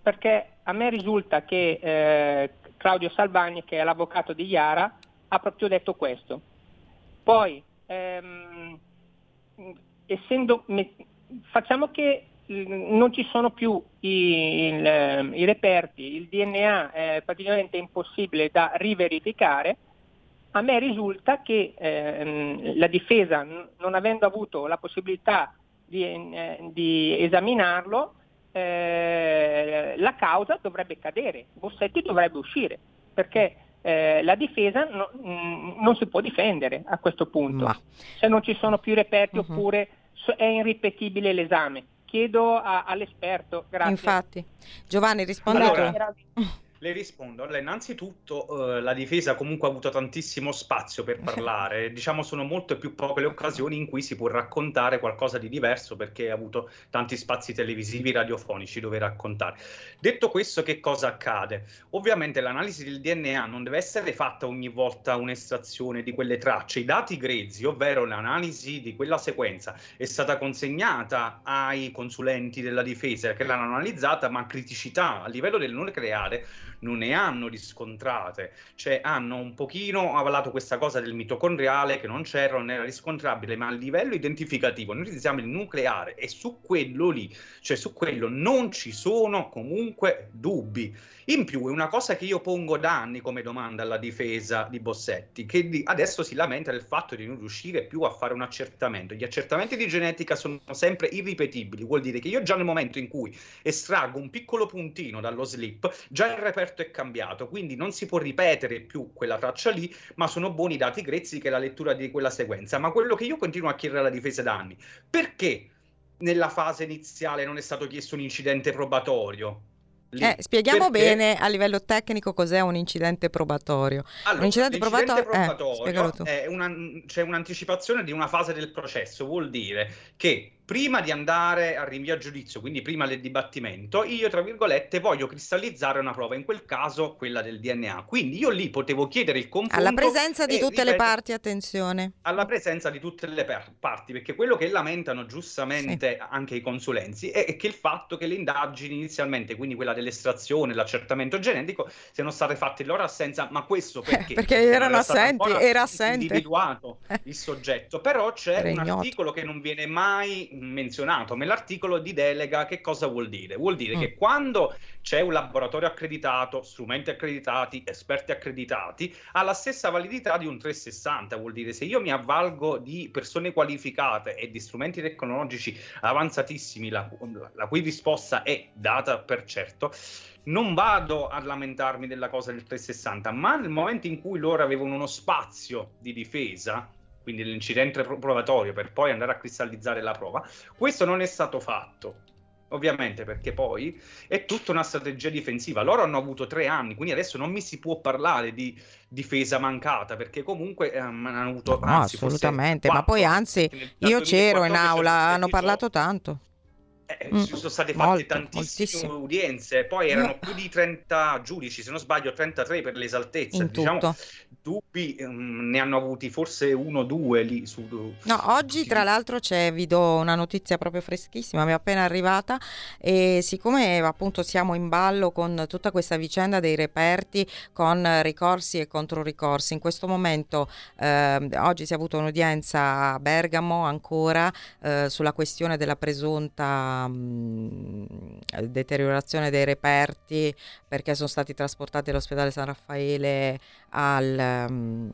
Perché a me risulta che eh, Claudio Salvagni, che è l'avvocato di Yara, ha proprio detto questo. Poi, ehm, essendo, facciamo che non ci sono più i, il, i reperti, il DNA è praticamente impossibile da riverificare, a me risulta che eh, la difesa, non avendo avuto la possibilità di, eh, di esaminarlo, eh, la causa dovrebbe cadere, Bossetti dovrebbe uscire, perché eh, la difesa no, mh, non si può difendere a questo punto, Ma... se non ci sono più reperti uh-huh. oppure è irripetibile l'esame chiedo a, all'esperto. Grazie. Infatti. Giovanni, rispondi allora, tu. Le rispondo. Allora, innanzitutto eh, la difesa comunque ha avuto tantissimo spazio per parlare. diciamo sono molte più poche le occasioni in cui si può raccontare qualcosa di diverso perché ha avuto tanti spazi televisivi, radiofonici dove raccontare. Detto questo, che cosa accade? Ovviamente l'analisi del DNA non deve essere fatta ogni volta un'estrazione di quelle tracce. I dati grezzi, ovvero l'analisi di quella sequenza, è stata consegnata ai consulenti della difesa che l'hanno analizzata, ma criticità a livello del nucleare non ne hanno riscontrate, cioè hanno un pochino avalato questa cosa del mitocondriale che non c'era, non era riscontrabile, ma a livello identificativo noi utilizziamo il nucleare e su quello lì, cioè su quello non ci sono comunque dubbi. In più è una cosa che io pongo da anni come domanda alla difesa di Bossetti, che adesso si lamenta del fatto di non riuscire più a fare un accertamento. Gli accertamenti di genetica sono sempre irripetibili, vuol dire che io già nel momento in cui estraggo un piccolo puntino dallo slip, già il reperto è cambiato, quindi non si può ripetere più quella traccia lì, ma sono buoni i dati grezzi che la lettura di quella sequenza. Ma quello che io continuo a chiedere alla difesa da anni, perché nella fase iniziale non è stato chiesto un incidente probatorio? Eh, spieghiamo perché... bene a livello tecnico cos'è un incidente probatorio. Allora, un incidente probatorio, probatorio eh, è una, c'è un'anticipazione di una fase del processo, vuol dire che prima di andare al rinvio a giudizio, quindi prima del dibattimento, io, tra virgolette, voglio cristallizzare una prova, in quel caso quella del DNA. Quindi io lì potevo chiedere il confronto. Alla presenza di tutte ripeto, le parti, attenzione. Alla presenza di tutte le per- parti, perché quello che lamentano giustamente sì. anche i consulenzi è che il fatto che le indagini inizialmente, quindi quella dell'estrazione, l'accertamento genetico, siano state fatte in loro assenza, ma questo perché? perché erano assenti, era assente. individuato il soggetto, però c'è Regnoto. un articolo che non viene mai menzionato nell'articolo di delega che cosa vuol dire? Vuol dire mm. che quando c'è un laboratorio accreditato, strumenti accreditati, esperti accreditati, ha la stessa validità di un 360, vuol dire se io mi avvalgo di persone qualificate e di strumenti tecnologici avanzatissimi, la, la cui risposta è data per certo, non vado a lamentarmi della cosa del 360, ma nel momento in cui loro avevano uno spazio di difesa, quindi l'incidente provatorio per poi andare a cristallizzare la prova. Questo non è stato fatto. Ovviamente perché poi è tutta una strategia difensiva. Loro hanno avuto tre anni, quindi adesso non mi si può parlare di difesa mancata perché comunque ehm, hanno avuto... No, anzi, assolutamente, ma poi anzi io c'ero in aula, hanno parlato tanto. Eh, mm, sono state fatte molto, tantissime moltissimo. udienze, poi erano più di 30 giudici, se non sbaglio 33 per l'esaltezza, In diciamo, tutto. Dubbi um, ne hanno avuti forse uno o due lì su... No, oggi tra l'altro c'è, vi do una notizia proprio freschissima, mi è appena arrivata e siccome appunto siamo in ballo con tutta questa vicenda dei reperti con ricorsi e controricorsi, in questo momento eh, oggi si è avuto un'udienza a Bergamo ancora eh, sulla questione della presunta mh, deteriorazione dei reperti perché sono stati trasportati all'ospedale San Raffaele al um,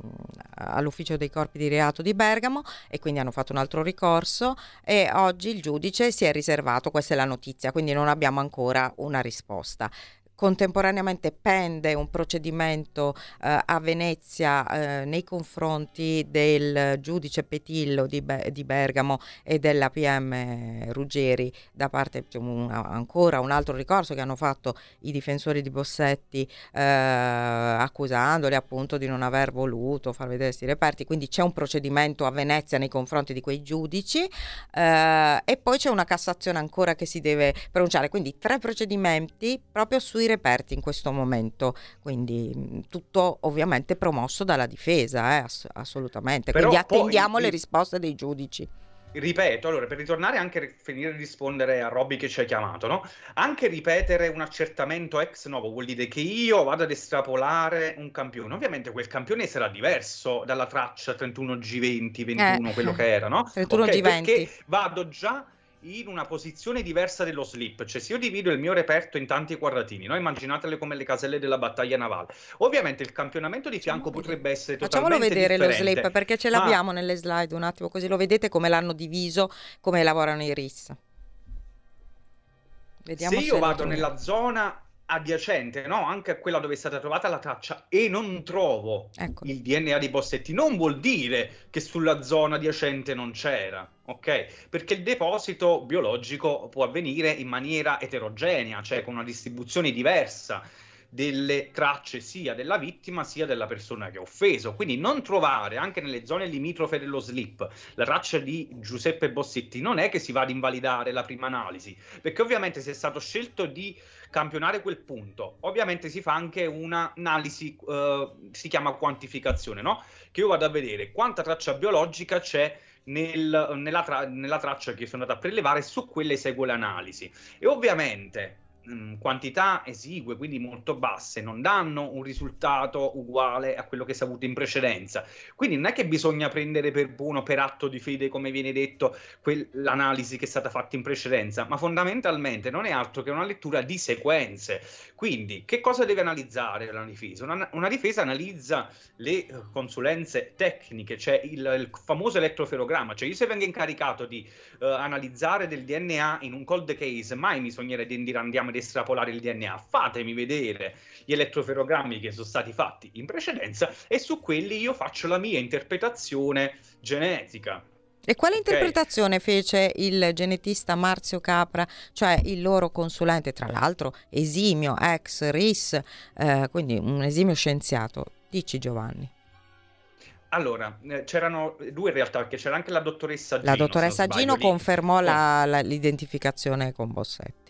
all'ufficio dei corpi di reato di Bergamo e quindi hanno fatto un altro ricorso e oggi il giudice si è riservato, questa è la notizia, quindi non abbiamo ancora una risposta. Contemporaneamente pende un procedimento eh, a Venezia eh, nei confronti del giudice Petillo di, Be- di, Bergamo e della PM Ruggeri da parte cioè, una, ancora un altro ricorso che hanno fatto i difensori di Bossetti eh, accusandoli appunto di non aver voluto far vedere questi reperti. Quindi c'è un procedimento a Venezia nei confronti di quei giudici eh, e poi c'è una Cassazione ancora che si deve pronunciare. Quindi tre procedimenti proprio sui reperti reperti in questo momento, quindi tutto ovviamente promosso dalla difesa, eh, ass- assolutamente. Però quindi attendiamo poi, le risposte dei giudici ripeto, allora per ritornare anche a finire di rispondere a Robby che ci ha chiamato, no? Anche ripetere un accertamento ex novo vuol dire che io vado ad estrapolare un campione. Ovviamente quel campione sarà diverso dalla traccia 31G20, 21, eh, quello che era, no? 31G20. Okay, perché vado già in una posizione diversa dello slip, cioè se io divido il mio reperto in tanti quadratini, no? immaginatele come le caselle della battaglia navale. Ovviamente il campionamento di fianco potrebbe essere Facciamolo vedere differente. lo slip perché ce l'abbiamo ma... nelle slide un attimo, così lo vedete come l'hanno diviso, come lavorano i RIS. Vediamo se io vado nella zona adiacente, no? anche a quella dove è stata trovata la traccia e non trovo ecco. il DNA di Bossetti, non vuol dire che sulla zona adiacente non c'era, ok? Perché il deposito biologico può avvenire in maniera eterogenea, cioè con una distribuzione diversa delle tracce sia della vittima sia della persona che ha offeso. Quindi non trovare anche nelle zone limitrofe dello slip la traccia di Giuseppe Bossetti non è che si va ad invalidare la prima analisi, perché ovviamente se è stato scelto di campionare quel punto, ovviamente si fa anche un'analisi, eh, si chiama quantificazione, no? Che io vado a vedere quanta traccia biologica c'è nel, nella, tra- nella, traccia che sono andato a prelevare, su quelle eseguo l'analisi. E ovviamente mh, quantità esigue, quindi molto basse, non danno un risultato uguale a quello che si è avuto in precedenza. Quindi non è che bisogna prendere per buono, per atto di fede, come viene detto, quel, l'analisi che è stata fatta in precedenza, ma fondamentalmente non è altro che una lettura di sequenze. Quindi, che cosa deve analizzare una difesa? Una, una difesa analizza le consulenze tecniche, cioè il, il, famoso elettroferogramma, cioè io se vengo incaricato di uh, analizzare del DNA in un cold case, mai mi sognerebbe di dire ad estrapolare il DNA, fatemi vedere gli elettroferogrammi che sono stati fatti in precedenza e su quelli io faccio la mia interpretazione genetica. E quale okay. interpretazione fece il genetista Marzio Capra, cioè il loro consulente, tra l'altro esimio, ex RIS, eh, quindi un esimio scienziato? Dici Giovanni. allora, eh, c'erano due in realtà, perché c'era anche la dottoressa Gino. La dottoressa Gino lì. confermò la, la, l'identificazione con Bossetti.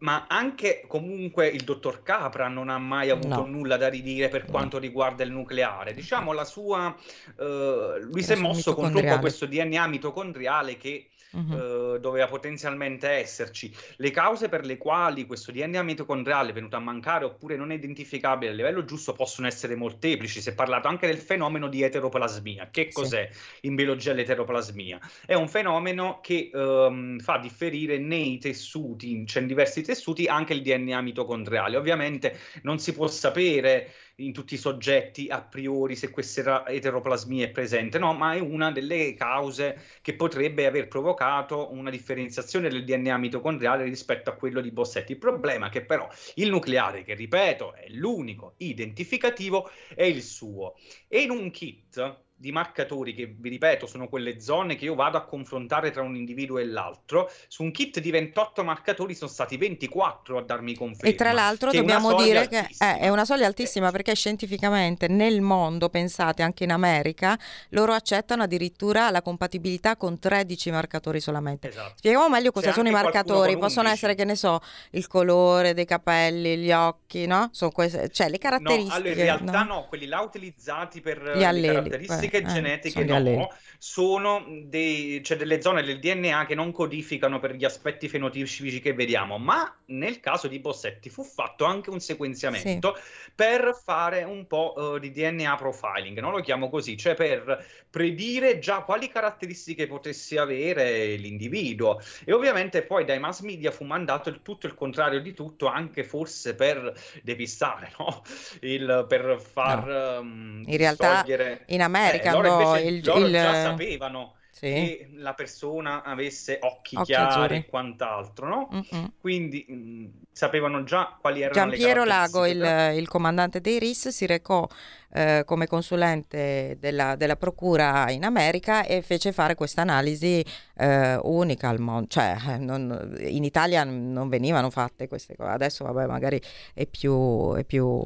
Ma anche comunque il dottor Capra non ha mai avuto no. nulla da ridire per quanto riguarda il nucleare. Diciamo la sua... Uh, lui si è mosso con troppo questo DNA mitocondriale che uh-huh. eh, doveva potenzialmente esserci. Le cause per le quali questo DNA mitocondriale è venuto a mancare oppure non è identificabile a livello giusto possono essere molteplici. Si è parlato anche del fenomeno di eteroplasmia. Che cos'è sì. in biologia l'eteroplasmia? È un fenomeno che um, fa differire nei tessuti, cioè in diversi tessuti, anche il DNA mitocondriale. Ovviamente non si può sapere in tutti i soggetti a priori se questa eteroplasmia è presente, no, ma è una delle cause che potrebbe aver provocato una differenziazione del DNA mitocondriale rispetto a quello di Bossetti. Il problema è che però il nucleare, che ripeto è l'unico identificativo, è il suo. E in un kit di marcatori che, vi ripeto, sono quelle zone che io vado a confrontare tra un individuo e l'altro, su un kit di 28 marcatori sono stati 24 a darmi conferma. E tra l'altro dobbiamo dire altissima. che è una soglia altissima perché scientificamente nel mondo, pensate anche in America, loro accettano addirittura la compatibilità con 13 marcatori solamente. Esatto. Spieghiamo meglio cosa C'è sono i marcatori, possono essere che ne so, il colore dei capelli, gli occhi, no? Sono queste, cioè le caratteristiche. No, allora in realtà no, no quelli là utilizzati per gli alleli, le caratteristiche caratteristiche eh, genetiche no, sono dei, cioè delle zone del DNA che non codificano per gli aspetti fenotipici che vediamo, ma nel caso di Bossetti fu fatto anche un sequenziamento sì. per fare un po' uh, di DNA profiling, no? lo chiamo così, cioè per predire già quali caratteristiche potesse avere l'individuo. E ovviamente poi dai mass media fu mandato il tutto il contrario di tutto, anche forse per depistare, no? il, per far... No. Um, in realtà togliere... in America eh, loro, invece, il, loro il... già sapevano sì. che la persona avesse occhi, occhi chiari azzurri. e quant'altro, no? Mm-mm. Quindi mh, mm, sapevano già quali erano Giampiero le Lago, il, il, comandante dei RIS, si recò eh, come consulente della, della, procura in America e fece fare questa analisi eh, unica al mondo, cioè eh, non, in Italia non venivano fatte queste cose, adesso vabbè magari è più, è più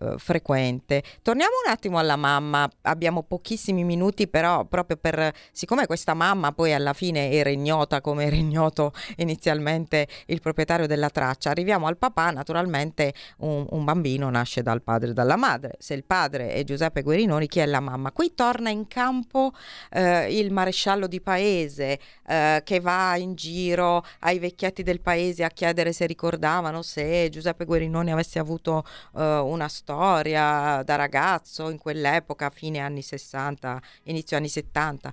eh, frequente. Torniamo un attimo alla mamma, abbiamo pochissimi minuti però proprio per, siccome questa mamma poi alla fine era ignota come era ignoto inizialmente il proprietario della traccia, arriviamo al papà, naturalmente un, un bambino nasce dal padre e dalla madre, se il padre padre è Giuseppe Guerinoni, chi è la mamma? Qui torna in campo eh, il maresciallo di paese eh, che va in giro ai vecchietti del paese a chiedere se ricordavano se Giuseppe Guerinoni avesse avuto eh, una storia da ragazzo in quell'epoca, fine anni 60, inizio anni 70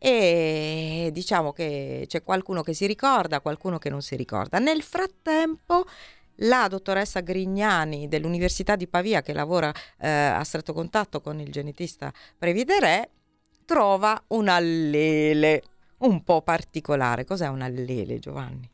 e diciamo che c'è qualcuno che si ricorda, qualcuno che non si ricorda. Nel frattempo la dottoressa Grignani dell'Università di Pavia, che lavora eh, a stretto contatto con il genetista Previdere, trova un allele un po' particolare. Cos'è un allele, Giovanni?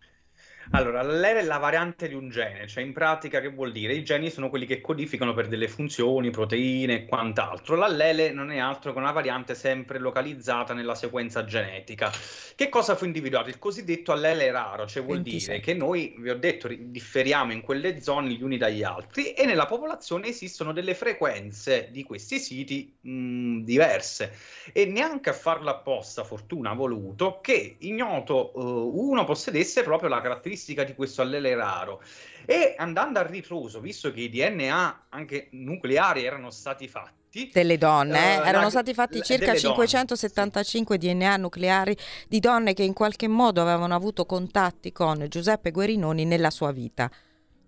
Allora, l'allele è la variante di un gene, cioè in pratica che vuol dire? I geni sono quelli che codificano per delle funzioni, proteine e quant'altro. L'allele non è altro che una variante sempre localizzata nella sequenza genetica. Che cosa fu individuato? Il cosiddetto allele raro, cioè vuol 26. dire che noi, vi ho detto, differiamo in quelle zone gli uni dagli altri e nella popolazione esistono delle frequenze di questi siti mh, diverse. E neanche a farlo apposta, fortuna ha voluto, che ignoto uh, uno possedesse proprio la caratteristica caratteristica di questo allele raro. E andando a ritroso, visto che i DNA anche nucleari erano stati fatti, delle donne, eh? uh, erano la, stati fatti circa 575 donne. DNA nucleari di donne che in qualche modo avevano avuto contatti con Giuseppe Guerinoni nella sua vita.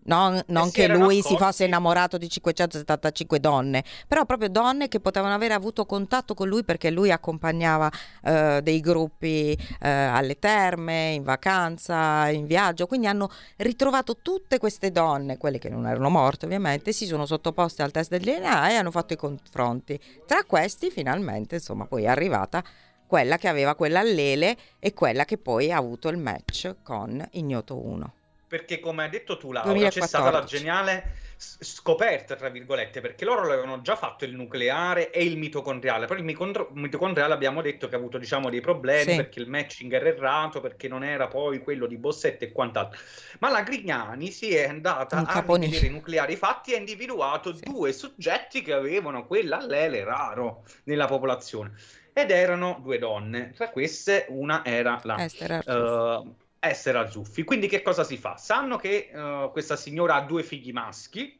Non, non che lui accorti. si fosse innamorato di 575 donne, però proprio donne che potevano avere avuto contatto con lui perché lui accompagnava eh, dei gruppi eh, alle terme, in vacanza, in viaggio, quindi hanno ritrovato tutte queste donne, quelle che non erano morte ovviamente, si sono sottoposte al test del DNA e hanno fatto i confronti. Tra questi finalmente, insomma, poi è arrivata quella che aveva quella allele e quella che poi ha avuto il match con Ignoto 1. Perché come hai detto tu Laura 2014. c'è stata la geniale scoperta, tra virgolette, perché loro avevano già fatto il nucleare e il mitocondriale, però il mitocondriale abbiamo detto che ha avuto diciamo dei problemi sì. perché il matching era errato, perché non era poi quello di Bossetti e quant'altro. Ma la Grignani si è andata a vedere i nucleari fatti e ha individuato sì. due soggetti che avevano quell'allele raro nella popolazione ed erano due donne. Tra queste una era la uh, essere azzuffi. Quindi che cosa si fa? Sanno che uh, questa signora ha due figli maschi,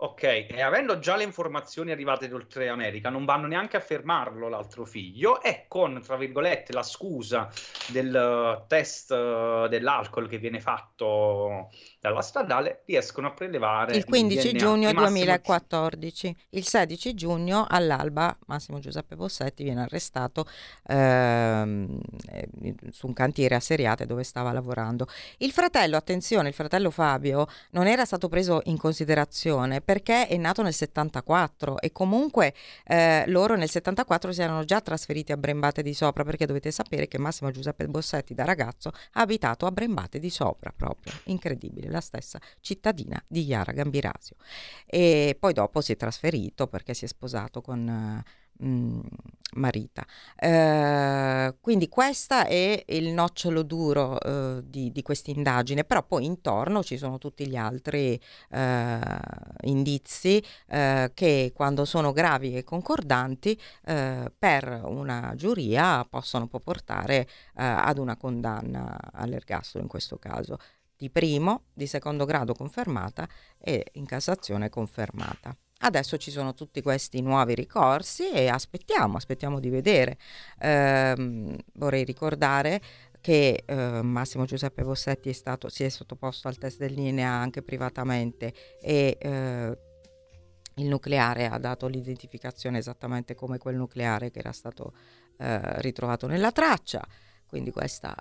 ok, e avendo già le informazioni arrivate d'oltre America, non vanno neanche a fermarlo l'altro figlio e con, tra virgolette, la scusa del uh, test uh, dell'alcol che viene fatto dalla stradale riescono a prelevare il 15 il giugno 2014. Il 16 giugno all'alba Massimo Giuseppe Bossetti viene arrestato ehm, eh, su un cantiere a Seriate dove stava lavorando. Il fratello, attenzione, il fratello Fabio non era stato preso in considerazione perché è nato nel 74 e comunque eh, loro nel 74 si erano già trasferiti a Brembate di Sopra perché dovete sapere che Massimo Giuseppe Bossetti da ragazzo ha abitato a Brembate di Sopra proprio, incredibile la stessa cittadina di Chiara Gambirasio. E poi dopo si è trasferito perché si è sposato con mm, Marita. Eh, quindi questo è il nocciolo duro eh, di, di questa indagine, però poi intorno ci sono tutti gli altri eh, indizi eh, che quando sono gravi e concordanti eh, per una giuria possono poi portare eh, ad una condanna all'ergastolo in questo caso di primo, di secondo grado confermata e in Cassazione confermata. Adesso ci sono tutti questi nuovi ricorsi e aspettiamo, aspettiamo di vedere. Eh, vorrei ricordare che eh, Massimo Giuseppe Bossetti è stato, si è sottoposto al test del linea anche privatamente e eh, il nucleare ha dato l'identificazione esattamente come quel nucleare che era stato eh, ritrovato nella traccia. Quindi questa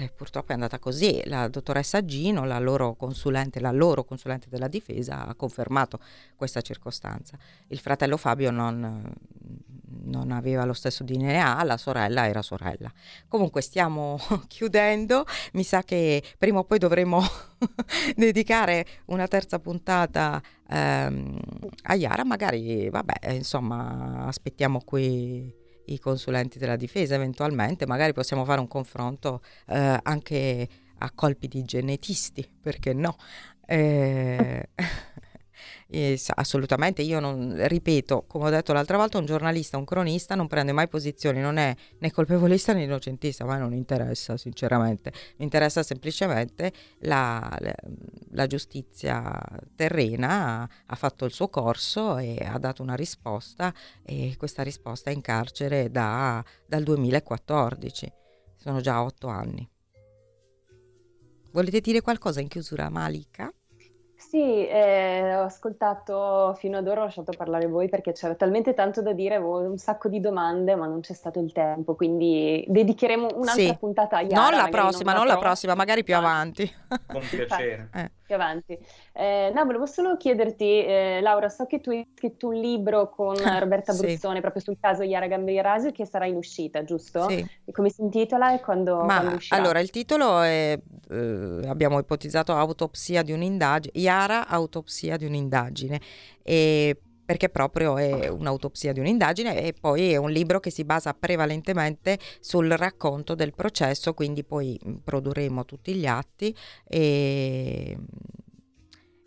eh, purtroppo è andata così. La dottoressa Gino, la loro consulente, la loro consulente della difesa, ha confermato questa circostanza. Il fratello Fabio non, non aveva lo stesso DNA, la sorella era sorella. Comunque stiamo chiudendo, mi sa che prima o poi dovremo dedicare una terza puntata ehm, a Yara, magari vabbè, insomma, aspettiamo qui i consulenti della difesa eventualmente, magari possiamo fare un confronto eh, anche a colpi di genetisti, perché no? Eh, assolutamente, io non ripeto, come ho detto l'altra volta, un giornalista, un cronista non prende mai posizioni, non è né colpevolista né innocentista, a me non interessa sinceramente, mi interessa semplicemente la, la giustizia terrena, ha, ha, fatto il suo corso e ha dato una risposta e questa risposta è in carcere da, dal 2014, sono già otto anni. Volete dire qualcosa in chiusura, Malika? Sì, eh, ho ascoltato fino ad ora, ho lasciato parlare voi perché c'era talmente tanto da dire, avevo un sacco di domande, ma non c'è stato il tempo, quindi dedicheremo un'altra sì. puntata a Yara. Non la prossima, non, non la prossima, magari più avanti. Con piacere. Eh. Più avanti. Eh, no, volevo solo chiederti, eh, Laura, so che tu hai scritto un libro con Roberta Bruzzone sì. proprio sul caso Yara Gambirasio che sarà in uscita, giusto? Sì. E come si intitola e quando, Ma, quando uscirà? Allora, il titolo è, eh, abbiamo ipotizzato autopsia di un'indagine, Yara, autopsia di un'indagine. E perché proprio è un'autopsia di un'indagine e poi è un libro che si basa prevalentemente sul racconto del processo, quindi poi produrremo tutti gli atti e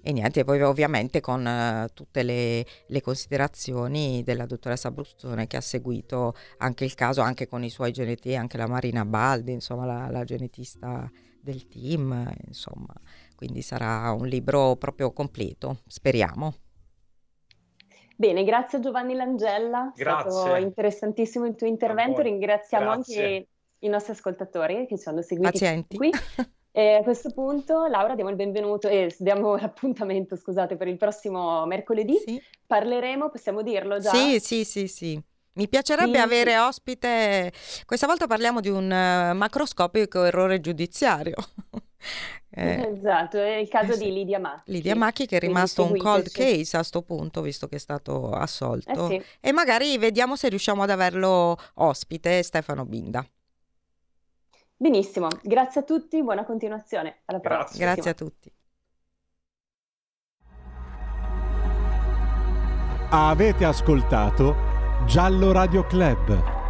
e niente, poi ovviamente con uh, tutte le, le, considerazioni della dottoressa Brustone che ha seguito anche il caso, anche con i suoi genetisti, anche la Marina Baldi, insomma la, la genetista del team, insomma, quindi sarà un libro proprio completo, speriamo. Bene, grazie Giovanni Langella, grazie. è stato interessantissimo il tuo intervento, ringraziamo grazie. anche i nostri ascoltatori che ci hanno seguiti Pazienti. qui. E a questo punto, Laura, diamo il benvenuto e eh, diamo l'appuntamento, scusate, per il prossimo mercoledì. Sì. Parleremo, possiamo dirlo già? Sì, sì, sì, sì. Mi piacerebbe sì. avere ospite, questa volta parliamo di un uh, macroscopico errore giudiziario. eh, esatto, è il caso eh, di Lidia Macchi. Lidia Macchi che è rimasto un cold case a questo punto, visto che è stato assolto. Eh sì. E magari vediamo se riusciamo ad averlo ospite, Stefano Binda. Benissimo, grazie a tutti, buona continuazione. Alla prossima. Grazie a tutti. Avete ascoltato Giallo Radio Club.